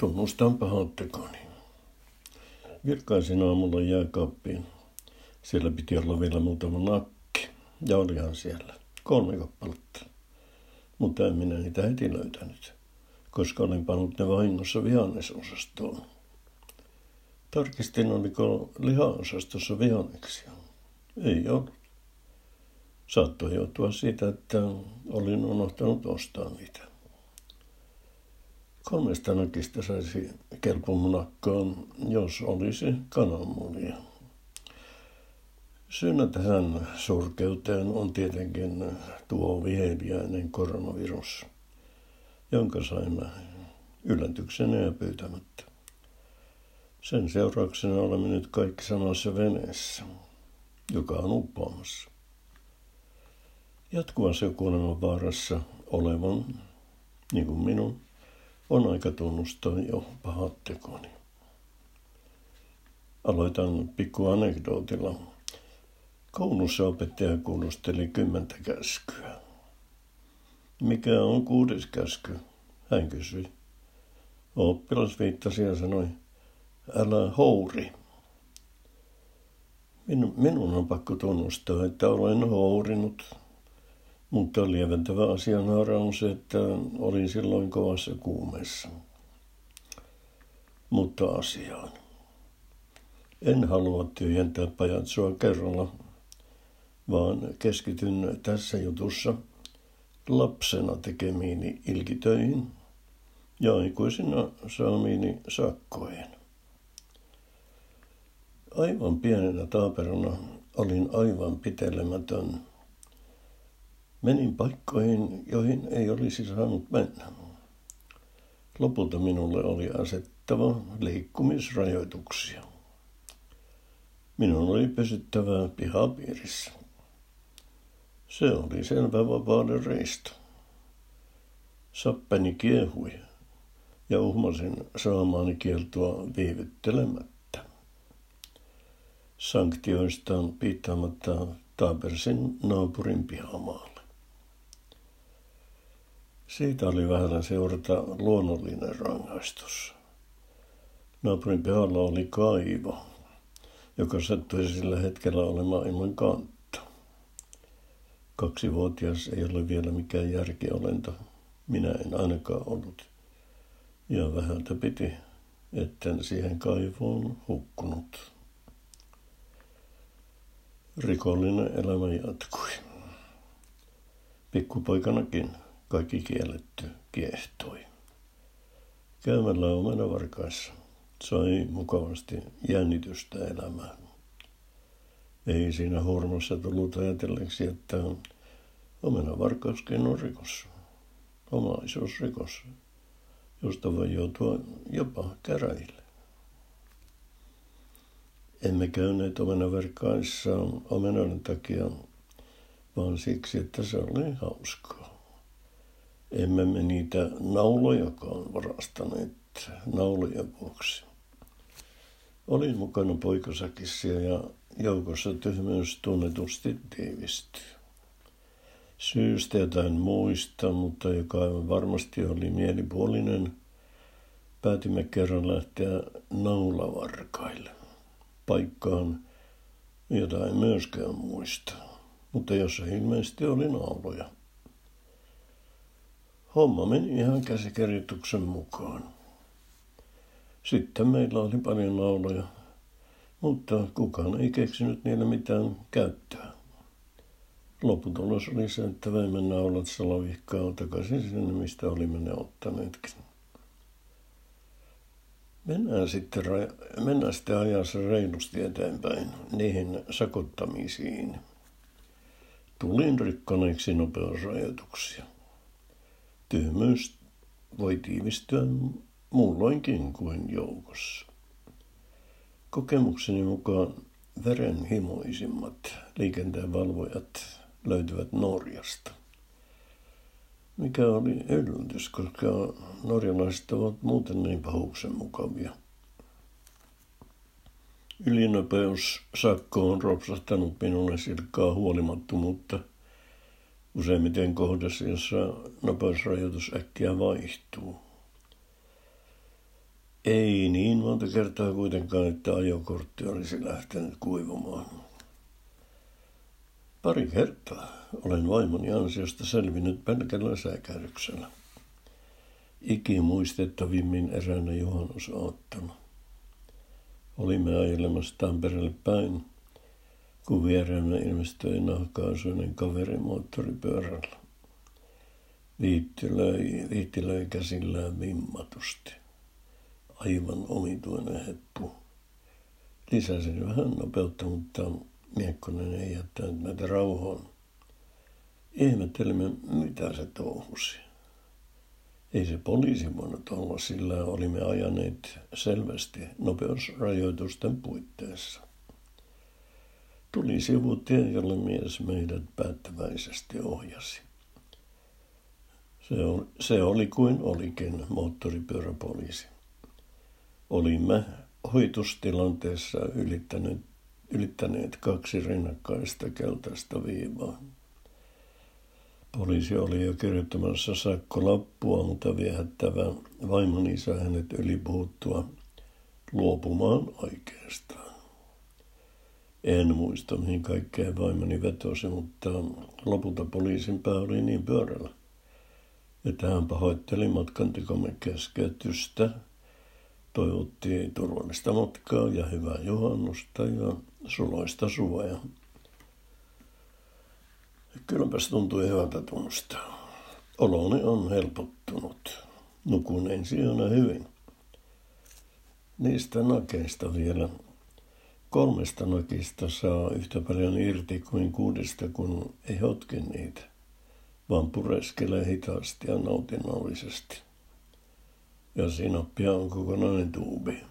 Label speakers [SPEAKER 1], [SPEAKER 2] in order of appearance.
[SPEAKER 1] Tunnustan pahat tekoni. Vilkkaisin aamulla jääkaappiin. Siellä piti olla vielä muutama nakki. Ja olihan siellä. Kolme kappaletta. Mutta en minä niitä heti löytänyt, koska olin pannut ne vahingossa vihannesosastoon. Tarkistin, oliko lihaosastossa vihanneksia. Ei ollut. Saattoi joutua siitä, että olin unohtanut ostaa niitä. Kolmesta nakista saisi kelpumunakkaan, jos olisi kananmunia. Syynä tähän surkeuteen on tietenkin tuo viheliäinen koronavirus, jonka saimme yllätyksenä ja pyytämättä. Sen seurauksena olemme nyt kaikki samassa veneessä, joka on uppoamassa. Jatkuvassa kuoleman vaarassa olevan, niin kuin minun, on aika tunnustaa jo pahat tekoni. Aloitan pikku anekdootilla. Koulussa opettaja kuulosteli kymmentä käskyä. Mikä on kuudes käsky? Hän kysyi. Oppilas viittasi ja sanoi, älä houri. Minun, minun on pakko tunnustaa, että olen hourinut mutta lieventävä asianhaara on se, että olin silloin kovassa kuumeessa. Mutta asiaan. En halua tyhjentää pajatsoa kerralla, vaan keskityn tässä jutussa lapsena tekemiini ilkitöihin ja aikuisina saamiini sakkoihin. Aivan pienenä taaperona olin aivan pitelemätön – Menin paikkoihin, joihin ei olisi saanut mennä. Lopulta minulle oli asettava liikkumisrajoituksia. Minun oli pysyttävä pihapiirissä. Se oli selvä vapauden reisto. Sappeni kiehui ja uhmasin saamaani kieltoa viivyttelemättä. Sanktioista piittaamatta taapersin naapurin pihamaalle. Siitä oli vähän seurata luonnollinen rangaistus. Naapurin pihalla oli kaivo, joka sattui sillä hetkellä olemaan ilman kantta. Kaksivuotias ei ole vielä mikään järkiolento. Minä en ainakaan ollut. Ja vähältä piti, etten siihen kaivoon hukkunut. Rikollinen elämä jatkui. Pikkupoikanakin kaikki kielletty kiehtoi. Käymällä omenavarkaissa sai mukavasti jännitystä elämään. Ei siinä hurmassa tullut ajatelleeksi, että omenavarkauskin on rikos, omaisuusrikos, josta voi joutua jopa käräjille. Emme käyneet omenaverkkaissa omenoiden takia, vaan siksi, että se oli hauskaa. Emme me niitä naulojakaan varastaneet naulojen vuoksi. Olin mukana poikasakissa ja joukossa tyhmyys tunnetusti tiivistyi. Syystä jotain muista, mutta joka aivan varmasti oli mielipuolinen, päätimme kerran lähteä naulavarkaille. Paikkaan, jota en myöskään muista, mutta jossa ilmeisesti oli nauloja. Homma meni ihan käsikirjoituksen mukaan. Sitten meillä oli paljon nauloja, mutta kukaan ei keksinyt niille mitään käyttöä. Lopputulos oli se, että veimme naulat salavihkaa takaisin sinne, mistä olimme ne ottaneetkin. Mennään sitten, mennään sitten ajassa reilusti eteenpäin niihin sakottamisiin. Tulin rikkoneeksi nopeusrajoituksia. Tyhmyys voi tiivistyä muulloinkin kuin joukossa. Kokemukseni mukaan verenhimoisimmat liikenteenvalvojat löytyvät Norjasta. Mikä oli yllätys, koska norjalaiset ovat muuten niin pahuksen mukavia. Ylinopeussakko on ropsahtanut minulle silkkaa huolimattomuutta – useimmiten kohdassa, jossa nopeusrajoitus äkkiä vaihtuu. Ei niin monta kertaa kuitenkaan, että ajokortti olisi lähtenyt kuivumaan. Pari kertaa olen vaimoni ansiosta selvinnyt pelkällä säikäyksellä. Iki muistettavimmin eräänä juhannusaattona. Olimme ajelemassa Tampereelle päin, kun vieraamme ilmestyi nahkaasuinen kaveri moottoripyörällä. Viitti löi, viitti löi käsillään vimmatusti. Aivan omituinen heppu. Lisäsin vähän nopeutta, mutta Miekkonen ei jättänyt näitä rauhoon. Ihmettelimme, mitä se touhusi. Ei se poliisi voinut olla, sillä olimme ajaneet selvästi nopeusrajoitusten puitteissa. Tuli sivutie, jolle mies meidät päättäväisesti ohjasi. Se, oli, se oli kuin olikin moottoripyöräpoliisi. Olimme hoitustilanteessa ylittäneet, ylittäneet kaksi rinnakkaista keltaista viivaa. Poliisi oli jo kirjoittamassa sakkolappua, mutta viehättävä vaimon isä hänet puhuttua luopumaan oikeastaan. En muista, mihin kaikkeen vaimoni vetosi, mutta lopulta poliisin pää oli niin pyörällä, että hän pahoitteli matkantekomme keskeytystä, toivotti turvallista matkaa ja hyvää juhannusta ja suloista suoja. Kylläpäs tuntui hyvältä tunnustaa. Oloni on helpottunut. Nukun ensi hyvin. Niistä nakeista vielä. Kolmesta nakista saa yhtä paljon irti kuin kuudesta, kun ei hotke niitä, vaan pureskelee hitaasti ja nautinnollisesti. Ja sinappia on kokonainen tuubi.